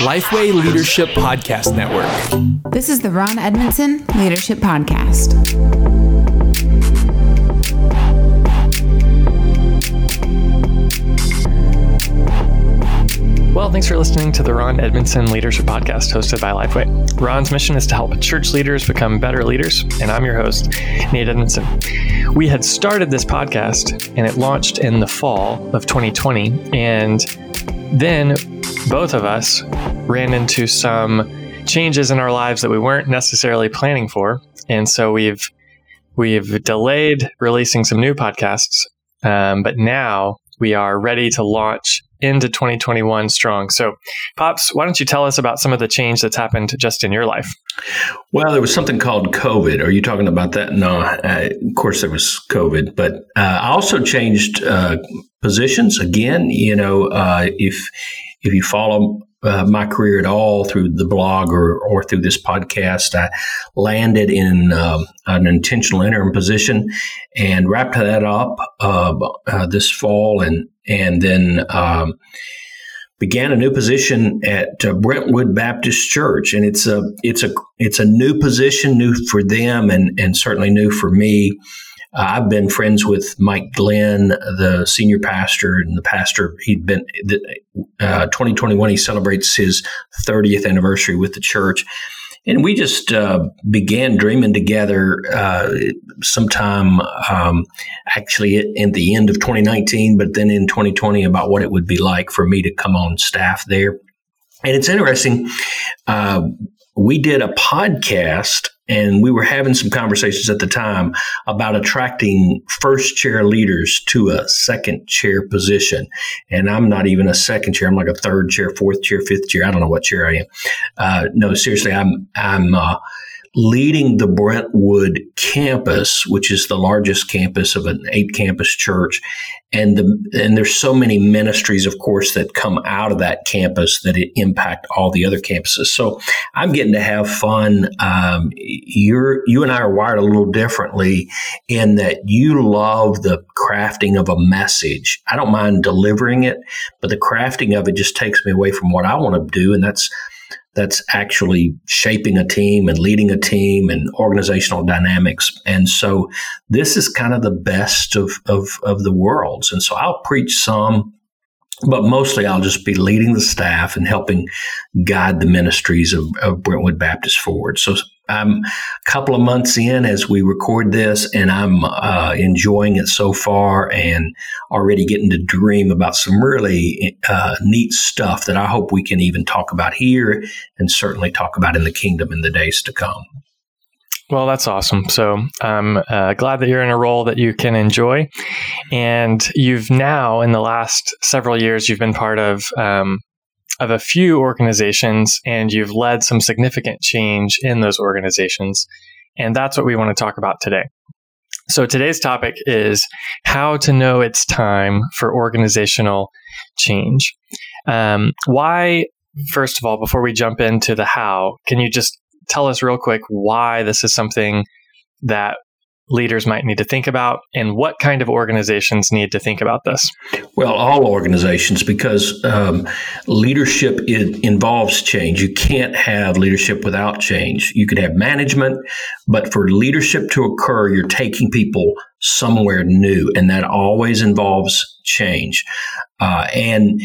Lifeway Leadership Podcast Network. This is the Ron Edmondson Leadership Podcast. Well, thanks for listening to the Ron Edmondson Leadership Podcast hosted by Lifeway. Ron's mission is to help church leaders become better leaders, and I'm your host, Nate Edmondson. We had started this podcast and it launched in the fall of 2020, and then both of us ran into some changes in our lives that we weren't necessarily planning for, and so we've we've delayed releasing some new podcasts, um, but now we are ready to launch into 2021 strong. So, Pops, why don't you tell us about some of the change that's happened just in your life? Well, there was something called COVID. Are you talking about that? No, of course there was COVID, but uh, I also changed uh, positions again. You know, uh, if if you follow uh, my career at all through the blog or, or through this podcast. I landed in um, an intentional interim position and wrapped that up uh, uh, this fall, and and then. Um, began a new position at uh, Brentwood Baptist Church, and it's a it's a it's a new position, new for them, and and certainly new for me. Uh, I've been friends with Mike Glenn, the senior pastor, and the pastor. He'd been uh, 2021. He celebrates his 30th anniversary with the church, and we just uh, began dreaming together uh, sometime, um, actually, at the end of 2019, but then in 2020 about what it would be like for me to come on staff there. And it's interesting. Uh, we did a podcast and we were having some conversations at the time about attracting first chair leaders to a second chair position. And I'm not even a second chair. I'm like a third chair, fourth chair, fifth chair. I don't know what chair I am. Uh, no, seriously, I'm, I'm, uh, leading the Brentwood campus, which is the largest campus of an eight campus church. And the, and there's so many ministries, of course, that come out of that campus that it impact all the other campuses. So I'm getting to have fun. Um, you're, you and I are wired a little differently in that you love the crafting of a message. I don't mind delivering it, but the crafting of it just takes me away from what I want to do. And that's, that's actually shaping a team and leading a team and organizational dynamics. And so this is kind of the best of, of, of the worlds. And so I'll preach some, but mostly I'll just be leading the staff and helping guide the ministries of, of Brentwood Baptist forward. So I'm a couple of months in as we record this, and I'm uh, enjoying it so far and already getting to dream about some really uh, neat stuff that I hope we can even talk about here and certainly talk about in the kingdom in the days to come. Well, that's awesome. So I'm uh, glad that you're in a role that you can enjoy. And you've now, in the last several years, you've been part of um, of a few organizations and you've led some significant change in those organizations. And that's what we want to talk about today. So today's topic is how to know it's time for organizational change. Um, why, first of all, before we jump into the how, can you just tell us real quick why this is something that leaders might need to think about and what kind of organizations need to think about this? Well, all organizations, because um, leadership involves change. You can't have leadership without change. You could have management, but for leadership to occur, you're taking people somewhere new, and that always involves change. Uh, and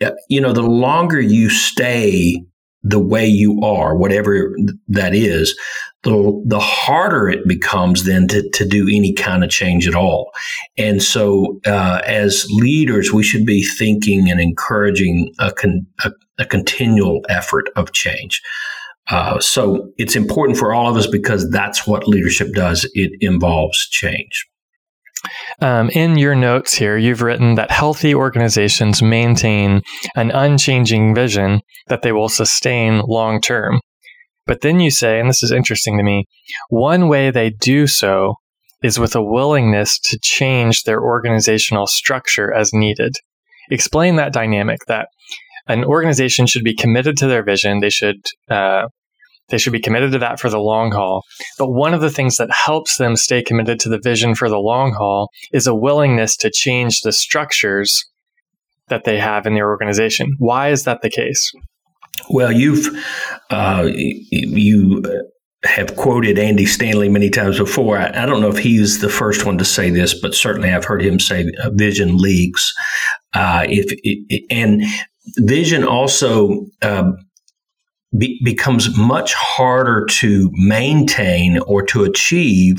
uh, you know, the longer you stay the way you are, whatever that is, the, the harder it becomes then to, to do any kind of change at all. And so, uh, as leaders, we should be thinking and encouraging a, con, a, a continual effort of change. Uh, so it's important for all of us because that's what leadership does. It involves change. Um, in your notes here, you've written that healthy organizations maintain an unchanging vision that they will sustain long term. But then you say, and this is interesting to me, one way they do so is with a willingness to change their organizational structure as needed. Explain that dynamic that an organization should be committed to their vision. They should uh, they should be committed to that for the long haul. But one of the things that helps them stay committed to the vision for the long haul is a willingness to change the structures that they have in their organization. Why is that the case? Well, you've uh, you have quoted Andy Stanley many times before. I, I, don't know if he's the first one to say this, but certainly I've heard him say uh, vision leaks. Uh, if it, and vision also uh, be, becomes much harder to maintain or to achieve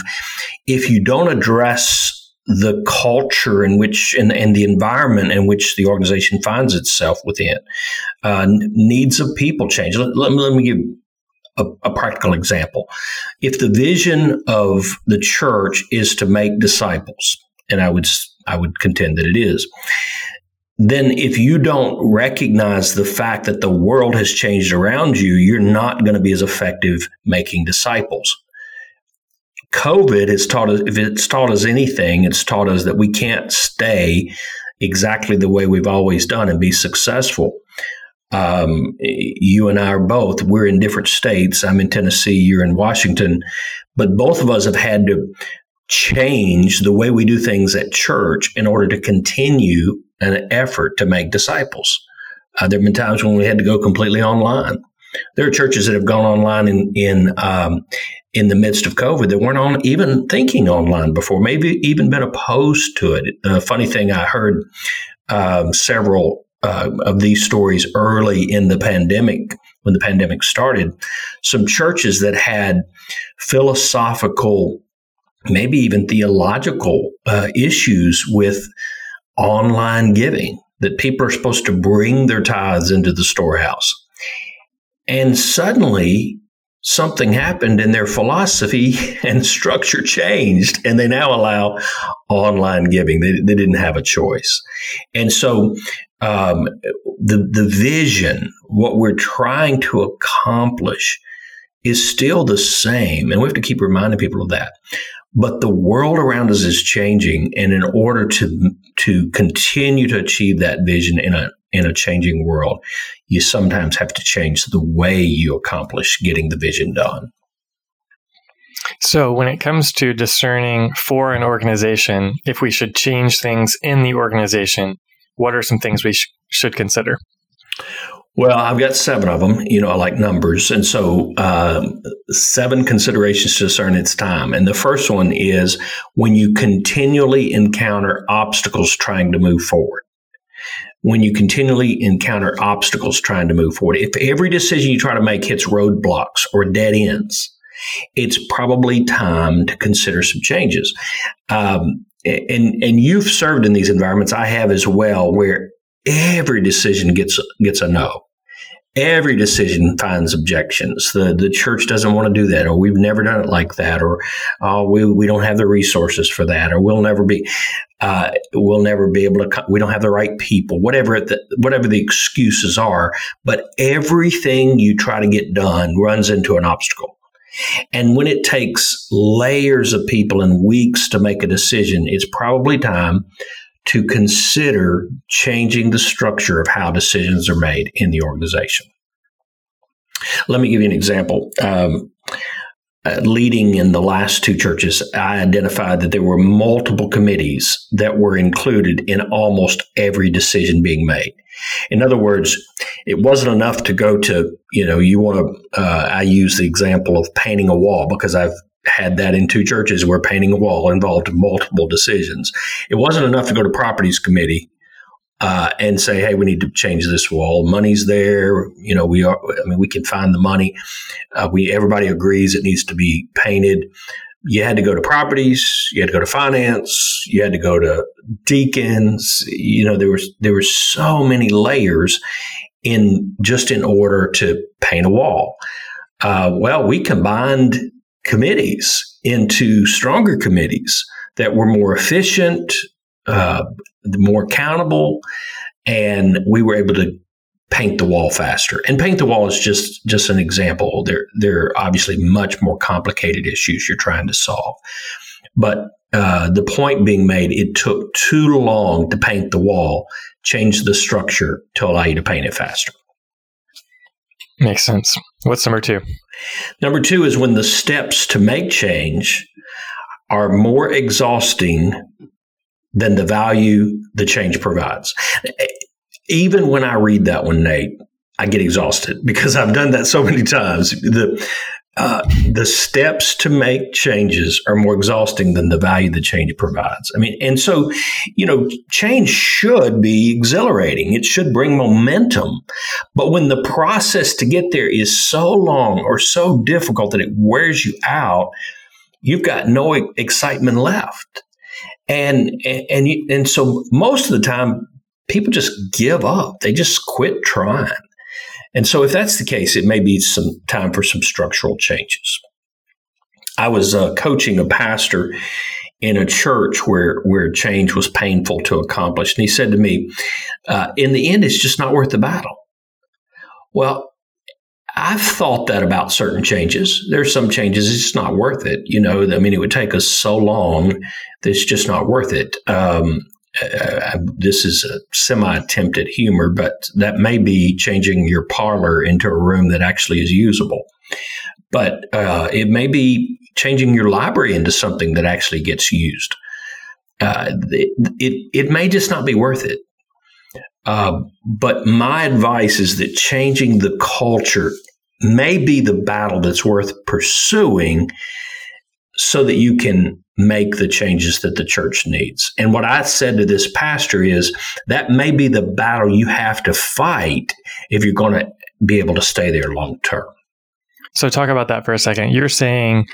if you don't address the culture in which and, and the environment in which the organization finds itself within. Uh, needs of people change. Let, let, let me give a, a, practical example. If the vision of the church is to make disciples, and I would I would contend that it is, then if you don't recognize the fact that the world has changed around you, you're not going to be as effective making disciples. COVID has taught us, if it's taught us anything, it's taught us that we can't stay exactly the way we've always done and be successful. Um, you and I are both, we're in different states. I'm in Tennessee, you're in Washington, but both of us have had to change the way we do things at church in order to continue an effort to make disciples. Uh, there have been times when we had to go completely online. There are churches that have gone online in in um, in the midst of COVID that weren't on even thinking online before, maybe even been opposed to it. Funny thing, I heard um, several uh, of these stories early in the pandemic when the pandemic started. Some churches that had philosophical, maybe even theological uh, issues with online giving, that people are supposed to bring their tithes into the storehouse. And suddenly, something happened in their philosophy and structure changed, and they now allow online giving. They, they didn't have a choice. And so, um, the, the vision, what we're trying to accomplish, is still the same. And we have to keep reminding people of that. But the world around us is changing, and in order to to continue to achieve that vision in a in a changing world, you sometimes have to change the way you accomplish getting the vision done. So, when it comes to discerning for an organization, if we should change things in the organization, what are some things we sh- should consider? Well, I've got seven of them. You know, I like numbers. And so, um, seven considerations to discern its time. And the first one is when you continually encounter obstacles trying to move forward. When you continually encounter obstacles trying to move forward. If every decision you try to make hits roadblocks or dead ends, it's probably time to consider some changes. Um, and and you've served in these environments. I have as well, where every decision gets gets a no every decision finds objections. The the church doesn't want to do that, or we've never done it like that, or oh, we we don't have the resources for that, or we'll never be uh, we'll never be able to. We don't have the right people. Whatever the whatever the excuses are, but everything you try to get done runs into an obstacle. And when it takes layers of people and weeks to make a decision, it's probably time to consider changing the structure of how decisions are made in the organization. Let me give you an example. Um, uh, leading in the last two churches, I identified that there were multiple committees that were included in almost every decision being made. In other words, it wasn't enough to go to, you know, you want to, uh, I use the example of painting a wall because I've had that in two churches where painting a wall involved multiple decisions. It wasn't enough to go to properties committee uh, and say, "Hey, we need to change this wall. Money's there. You know, we are. I mean, we can find the money. Uh, we everybody agrees it needs to be painted." You had to go to properties. You had to go to finance. You had to go to deacons. You know, there was there were so many layers in just in order to paint a wall. Uh, well, we combined committees into stronger committees that were more efficient, uh, more accountable, and we were able to paint the wall faster. And paint the wall is just just an example. There there are obviously much more complicated issues you're trying to solve, but uh, the point being made, it took too long to paint the wall. Change the structure to allow you to paint it faster. Makes sense. What's number two? Number two is when the steps to make change are more exhausting than the value the change provides. even when I read that one, Nate, I get exhausted because I've done that so many times. The uh, the steps to make changes are more exhausting than the value the change provides. I mean, and so, you know, change should be exhilarating. It should bring momentum. But when the process to get there is so long or so difficult that it wears you out, you've got no excitement left. And, and, and, and so most of the time, people just give up. They just quit trying. And so, if that's the case, it may be some time for some structural changes. I was uh, coaching a pastor in a church where where change was painful to accomplish, and he said to me, uh, "In the end, it's just not worth the battle." Well, I've thought that about certain changes. There's some changes it's just not worth it. You know, I mean, it would take us so long that it's just not worth it. Um, uh, this is a semi attempt at humor, but that may be changing your parlor into a room that actually is usable. But uh, it may be changing your library into something that actually gets used. Uh, it, it, it may just not be worth it. Uh, but my advice is that changing the culture may be the battle that's worth pursuing so that you can make the changes that the church needs. And what I said to this pastor is that may be the battle you have to fight if you're going to be able to stay there long term. So, talk about that for a second. You're saying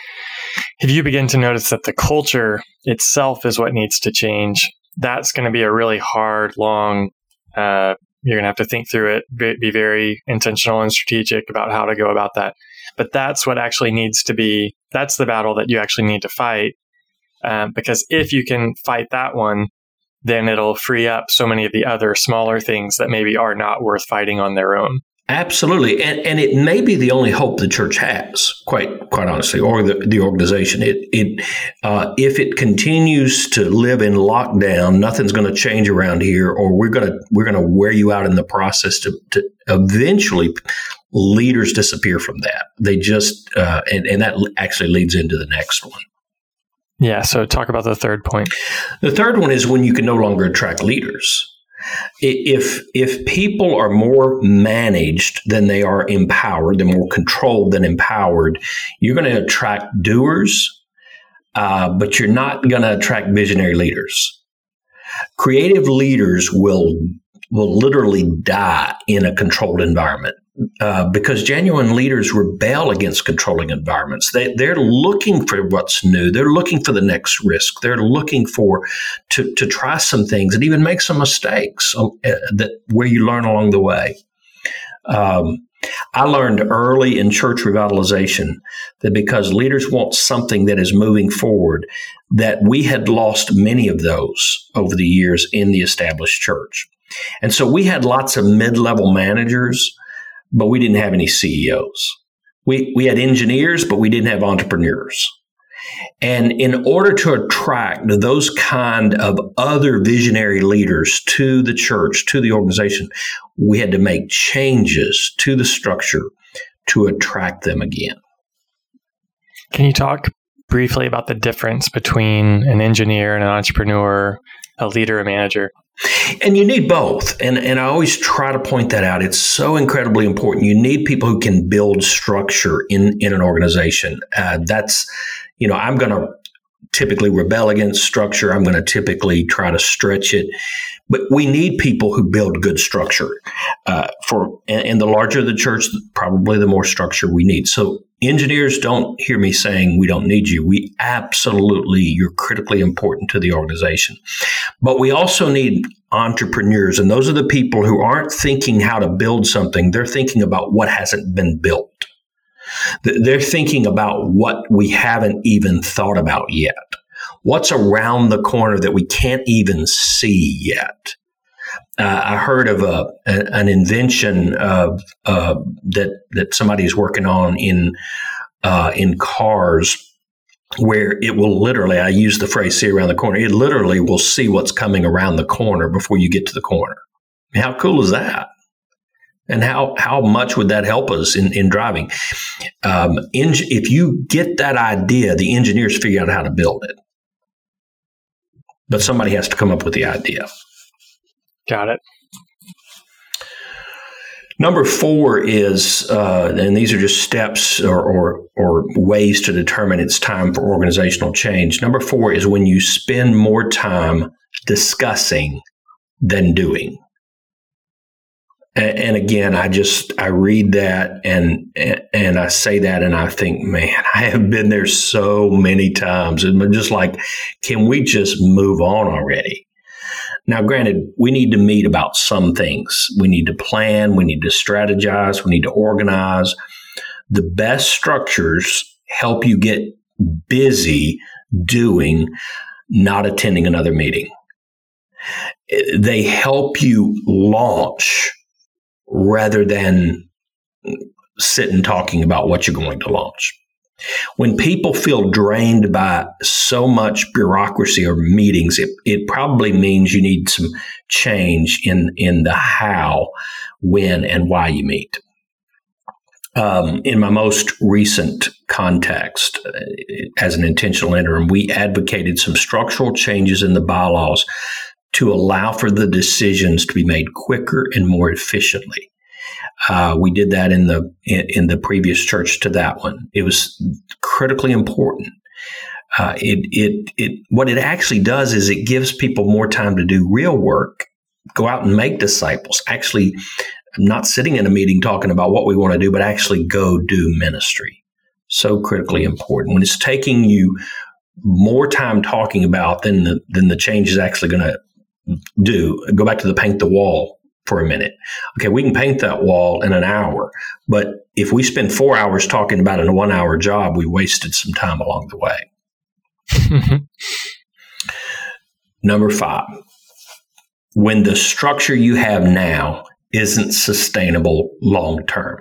if you begin to notice that the culture itself is what needs to change, that's going to be a really hard, long, uh, you're going to have to think through it, be very intentional and strategic about how to go about that. But that's what actually needs to be, that's the battle that you actually need to fight um, because if you can fight that one, then it'll free up so many of the other smaller things that maybe are not worth fighting on their own. Absolutely, and and it may be the only hope the church has, quite quite honestly, or the, the organization. It it uh, if it continues to live in lockdown, nothing's going to change around here, or we're gonna we're gonna wear you out in the process. To, to eventually, leaders disappear from that. They just uh, and and that actually leads into the next one. Yeah. So talk about the third point. The third one is when you can no longer attract leaders. If if people are more managed than they are empowered, they're more controlled than empowered, you're going to attract doers, uh, but you're not going to attract visionary leaders. Creative leaders will will literally die in a controlled environment. Uh, because genuine leaders rebel against controlling environments. They, they're looking for what's new. They're looking for the next risk. They're looking for to, to try some things and even make some mistakes uh, that where you learn along the way. Um, I learned early in church revitalization that because leaders want something that is moving forward, that we had lost many of those over the years in the established church. And so we had lots of mid level managers but we didn't have any CEOs. We, we had engineers, but we didn't have entrepreneurs. And in order to attract those kind of other visionary leaders to the church, to the organization, we had to make changes to the structure to attract them again. Can you talk briefly about the difference between an engineer and an entrepreneur, a leader, a manager? And you need both. And, and I always try to point that out. It's so incredibly important. You need people who can build structure in, in an organization. Uh, that's, you know, I'm going to typically rebel against structure. I'm going to typically try to stretch it. But we need people who build good structure. Uh, for and, and the larger the church, probably the more structure we need. So engineers don't hear me saying we don't need you. We absolutely, you're critically important to the organization. But we also need entrepreneurs, and those are the people who aren't thinking how to build something, they're thinking about what hasn't been built. They're thinking about what we haven't even thought about yet. What's around the corner that we can't even see yet? Uh, I heard of a, a an invention of uh, that that somebody is working on in uh, in cars, where it will literally. I use the phrase "see around the corner." It literally will see what's coming around the corner before you get to the corner. How cool is that? And how how much would that help us in in driving? Um, if you get that idea, the engineers figure out how to build it, but somebody has to come up with the idea. Got it. Number four is, uh, and these are just steps or, or, or ways to determine it's time for organizational change. Number four is when you spend more time discussing than doing. And, again, I just I read that and and I say that and I think, man, I have been there so many times, and I'm just like, can we just move on already? Now, granted, we need to meet about some things. We need to plan, we need to strategize, we need to organize. The best structures help you get busy doing, not attending another meeting. They help you launch rather than sitting talking about what you're going to launch. When people feel drained by so much bureaucracy or meetings, it, it probably means you need some change in, in the how, when, and why you meet. Um, in my most recent context uh, as an intentional interim, we advocated some structural changes in the bylaws to allow for the decisions to be made quicker and more efficiently. Uh, we did that in the in, in, the previous church to that one. It was critically important. Uh, it it it what it actually does is it gives people more time to do real work, go out and make disciples. Actually, I'm not sitting in a meeting talking about what we want to do, but actually go do ministry. So critically important. When it's taking you more time talking about than the than the change is actually going to do. Go back to the paint the wall for a minute. Okay, we can paint that wall in an hour, but if we spend four hours talking about a one hour job, we wasted some time along the way. Number five, when the structure you have now isn't sustainable long term.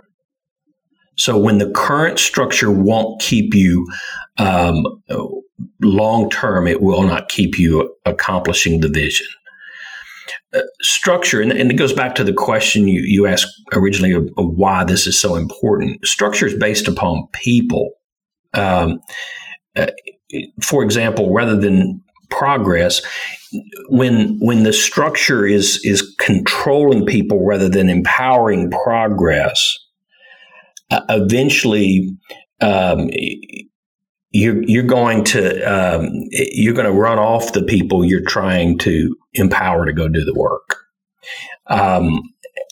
So when the current structure won't keep you um, long term, it will not keep you accomplishing the vision structure, and, and, it goes back to the question you, you asked originally of, of, why this is so important. Structure is based upon people. Um, uh, for example, rather than progress, when when the structure is is controlling people rather than empowering progress, uh, eventually um, you're you're going to um, you're going to run off the people you're trying to empower to go do the work. Um,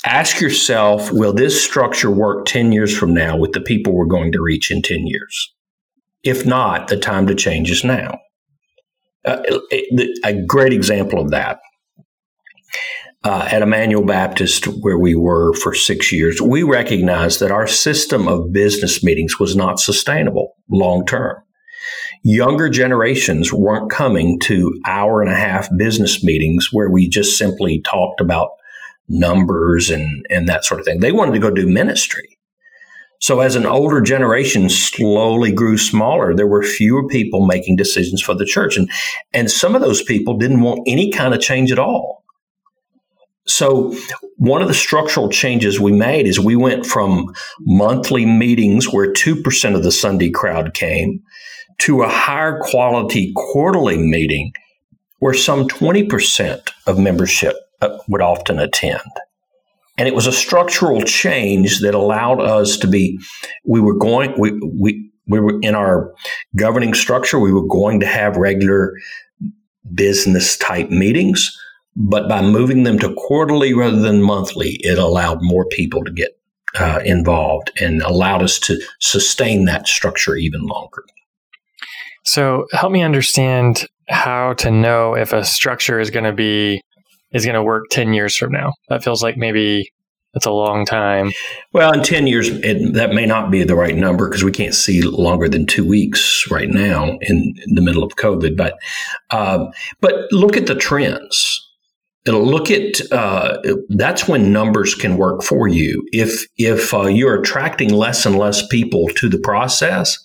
ask yourself: Will this structure work ten years from now with the people we're going to reach in ten years? If not, the time to change is now. Uh, a great example of that uh, at Immanuel Baptist, where we were for six years, we recognized that our system of business meetings was not sustainable long term younger generations weren't coming to hour and a half business meetings where we just simply talked about numbers and, and that sort of thing. They wanted to go do ministry. So as an older generation slowly grew smaller, there were fewer people making decisions for the church. And, and some of those people didn't want any kind of change at all. So one of the structural changes we made is we went from monthly meetings where 2% of the Sunday crowd came to a higher quality quarterly meeting where some 20% of membership uh, would often attend. And it was a structural change that allowed us to be, we were going, we, we, we were in our governing structure, we were going to have regular business type meetings. But by moving them to quarterly rather than monthly, it allowed more people to get uh, involved and allowed us to sustain that structure even longer. So help me understand how to know if a structure is going to be is going to work 10 years from now. That feels like maybe that's a long time. Well, in 10 years, it, that may not be the right number because we can't see longer than two weeks right now in, in the middle of COVID. But, uh, but look at the trends. It'll look at uh, that's when numbers can work for you. If if uh, you're attracting less and less people to the process,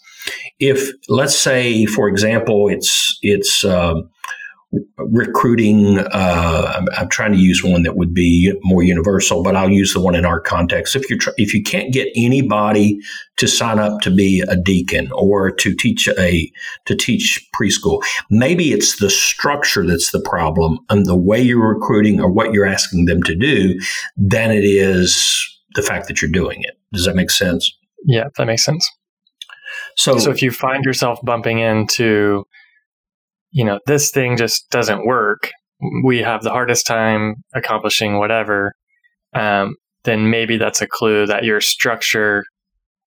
if let's say, for example, it's it's uh, recruiting. Uh, I'm, I'm, trying to use one that would be more universal, but I'll use the one in our context. If you tr- if you can't get anybody to sign up to be a deacon or to teach a to teach preschool, maybe it's the structure that's the problem and the way you're recruiting or what you're asking them to do than it is the fact that you're doing it. Does that make sense? Yeah, that makes sense. So, so if you find yourself bumping into, you know, this thing just doesn't work, we have the hardest time accomplishing whatever, um, then maybe that's a clue that your structure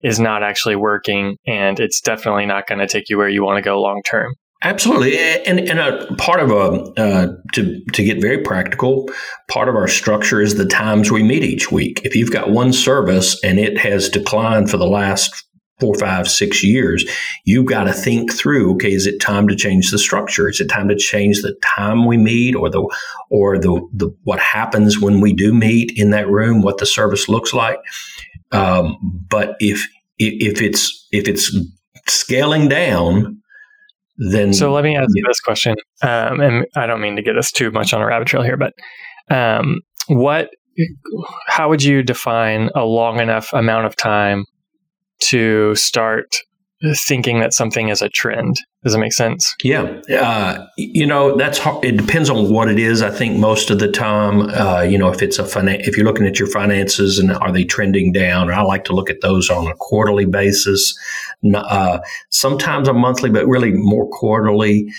is not actually working and it's definitely not going to take you where you want to go long term. Absolutely, and and a part of a uh, to to get very practical, part of our structure is the times we meet each week. If you've got one service and it has declined for the last four, five, six years, you've got to think through. Okay, is it time to change the structure? Is it time to change the time we meet, or the or the the what happens when we do meet in that room? What the service looks like? Um, but if if it's if it's scaling down then so let me ask you this question um, and i don't mean to get us too much on a rabbit trail here but um, what how would you define a long enough amount of time to start thinking that something is a trend. Does it make sense? Yeah. Uh, you know, that's hard. It depends on what it is. I think most of the time, uh, you know, if it's a finan- if you're looking at your finances and are they trending down, I like to look at those on a quarterly basis. Uh, sometimes a monthly, but really more quarterly.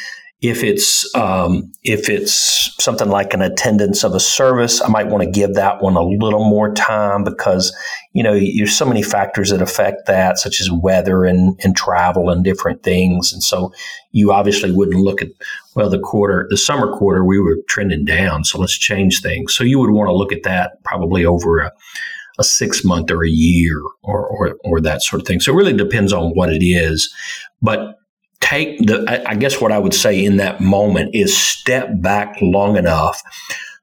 If it's um, if it's something like an attendance of a service, I might want to give that one a little more time because you know there's so many factors that affect that, such as weather and, and travel and different things. And so you obviously wouldn't look at well the quarter, the summer quarter, we were trending down, so let's change things. So you would want to look at that probably over a a six month or a year or, or, or that sort of thing. So it really depends on what it is. But take the, I guess what I would say in that moment is step back long enough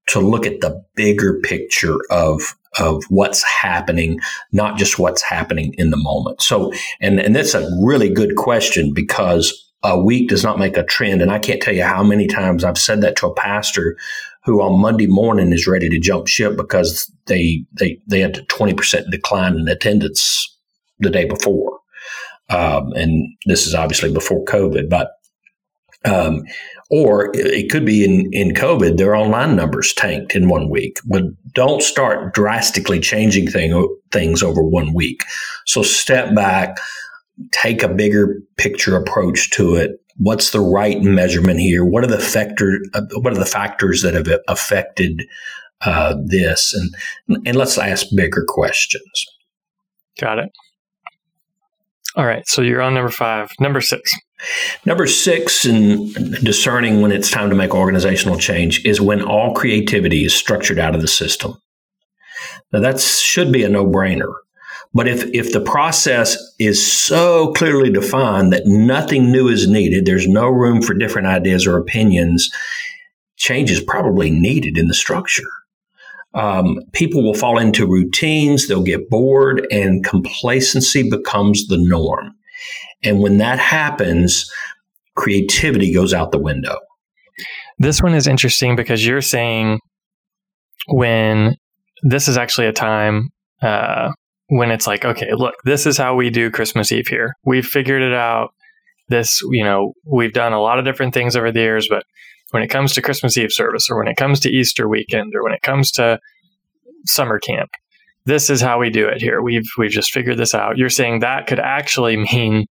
to look at the bigger picture of of what's happening, not just what's happening in the moment. So, and and that's a really good question because a week does not make a trend, and I can't tell you how many times I've said that to a pastor who on Monday morning is ready to jump ship because they they they had a twenty percent decline in attendance the day before. Um, and this is obviously before COVID, but um, or it could be in, in COVID, their online numbers tanked in one week. But don't start drastically changing thing, things over one week. So step back, take a bigger picture approach to it. What's the right measurement here? What are the factor? What are the factors that have affected uh, this? And and let's ask bigger questions. Got it. All right. So you're on number five. Number six. Number six, in discerning when it's time to make organizational change, is when all creativity is structured out of the system. Now, that should be a no brainer. But if, if the process is so clearly defined that nothing new is needed, there's no room for different ideas or opinions, change is probably needed in the structure um, people will fall into routines, they'll get bored, and complacency becomes the norm. And when that happens, creativity goes out the window. This one is interesting because you're saying when this is actually a time uh, when it's like, okay, look, this is how we do Christmas Eve here. We've figured it out. This, you know, we've done a lot of different things over the years, but when it comes to Christmas Eve service or when it comes to Easter weekend or when it comes to summer camp. This is how we do it here. We've we've just figured this out. You're saying that could actually mean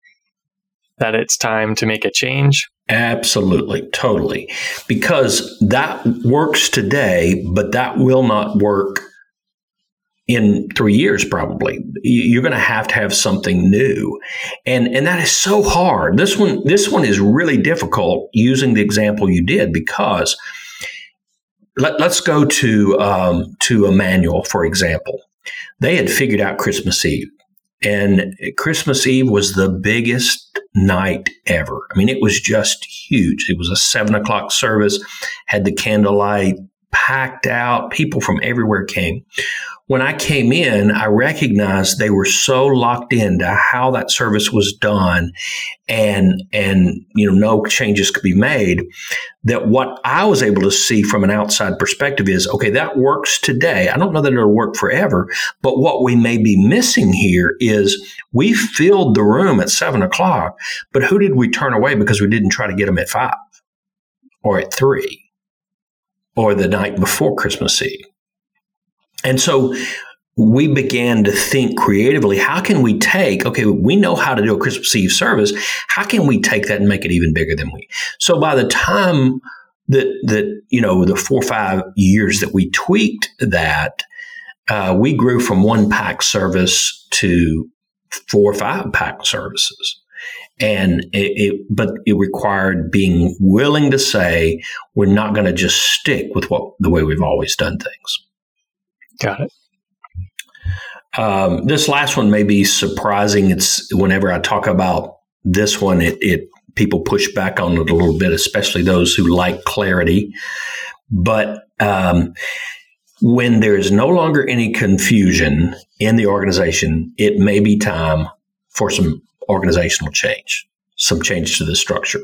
that it's time to make a change? Absolutely, totally. Because that works today, but that will not work in three years probably. You're going to have to have something new. And and that is so hard. This one this one is really difficult using the example you did because let, us go to um, to Immanuel for example. They had figured out christmas eve and christmas eve was the biggest night ever. I mean it was just huge. It was a seven o'clock service had the candlelight packed out people from everywhere came when I came in, I recognized they were so locked into how that service was done and, and, you know, no changes could be made that what I was able to see from an outside perspective is, okay, that works today. I don't know that it'll work forever, but what we may be missing here is we filled the room at seven o'clock, but who did we turn away because we didn't try to get them at five or at three or the night before Christmas Eve? And so we began to think creatively how can we take okay we know how to do a christmas eve service how can we take that and make it even bigger than we so by the time that that you know the four or five years that we tweaked that uh, we grew from one pack service to four or five pack services and it, it, but it required being willing to say we're not going to just stick with what the way we've always done things got it um, this last one may be surprising. It's whenever I talk about this one, it, it people push back on it a little bit, especially those who like clarity. But um, when there is no longer any confusion in the organization, it may be time for some organizational change, some change to the structure.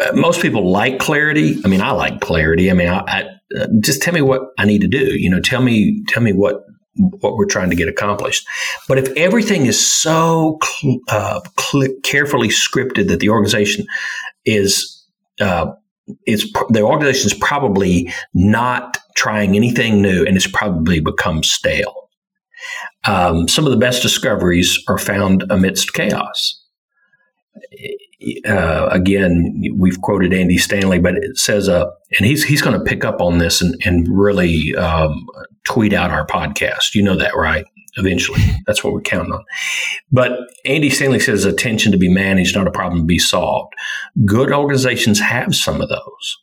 Uh, most people like clarity. I mean, I like clarity. I mean, I, I, uh, just tell me what I need to do. You know, tell me tell me what what we're trying to get accomplished. But if everything is so cl- uh, cl- carefully scripted that the organization is uh, pr- the organization is probably not trying anything new, and it's probably become stale. Um, some of the best discoveries are found amidst chaos. Uh, again, we've quoted Andy Stanley, but it says, uh, and he's he's going to pick up on this and, and really um, tweet out our podcast. You know that, right? Eventually, that's what we're counting on. But Andy Stanley says attention to be managed, not a problem to be solved. Good organizations have some of those.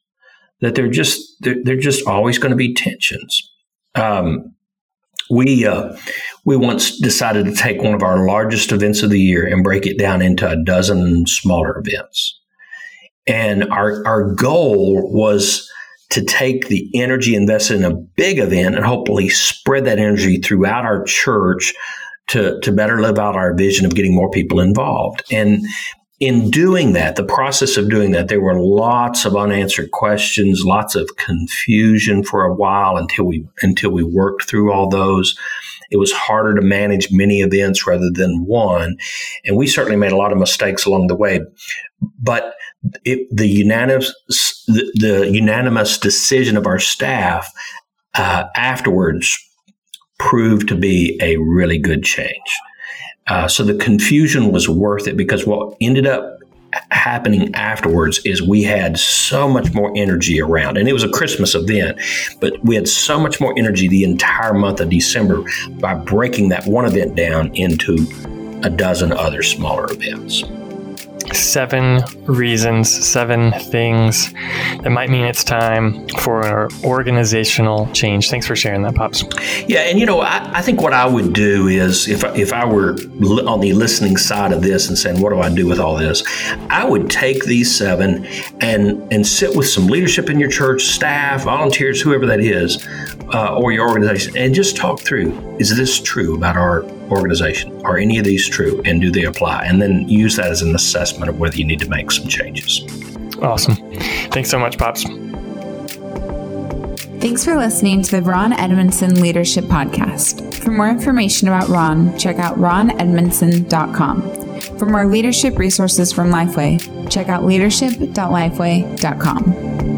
That they're just they're, they're just always going to be tensions. Um, we uh, we once decided to take one of our largest events of the year and break it down into a dozen smaller events. And our our goal was to take the energy invested in a big event and hopefully spread that energy throughout our church to, to better live out our vision of getting more people involved. And in doing that, the process of doing that, there were lots of unanswered questions, lots of confusion for a while until we until we worked through all those. It was harder to manage many events rather than one, and we certainly made a lot of mistakes along the way. But it, the unanimous the, the, unanimous decision of our staff uh, afterwards proved to be a really good change. Uh, so the confusion was worth it because what ended up happening afterwards is we had so much more energy around and it was a christmas event but we had so much more energy the entire month of december by breaking that one event down into a dozen other smaller events seven reasons, seven things that might mean it's time for an organizational change. Thanks for sharing that, Pops. Yeah, and you know, I, I think what I would do is if, if I were on the listening side of this and saying, what do I do with all this? I would take these seven and, and sit with some leadership in your church, staff, volunteers, whoever that is, uh, or your organization, and just talk through is this true about our organization? Are any of these true and do they apply? And then use that as an assessment of whether you need to make some changes. Awesome. Thanks so much, Pops. Thanks for listening to the Ron Edmondson Leadership Podcast. For more information about Ron, check out ronedmondson.com. For more leadership resources from Lifeway, check out leadership.lifeway.com.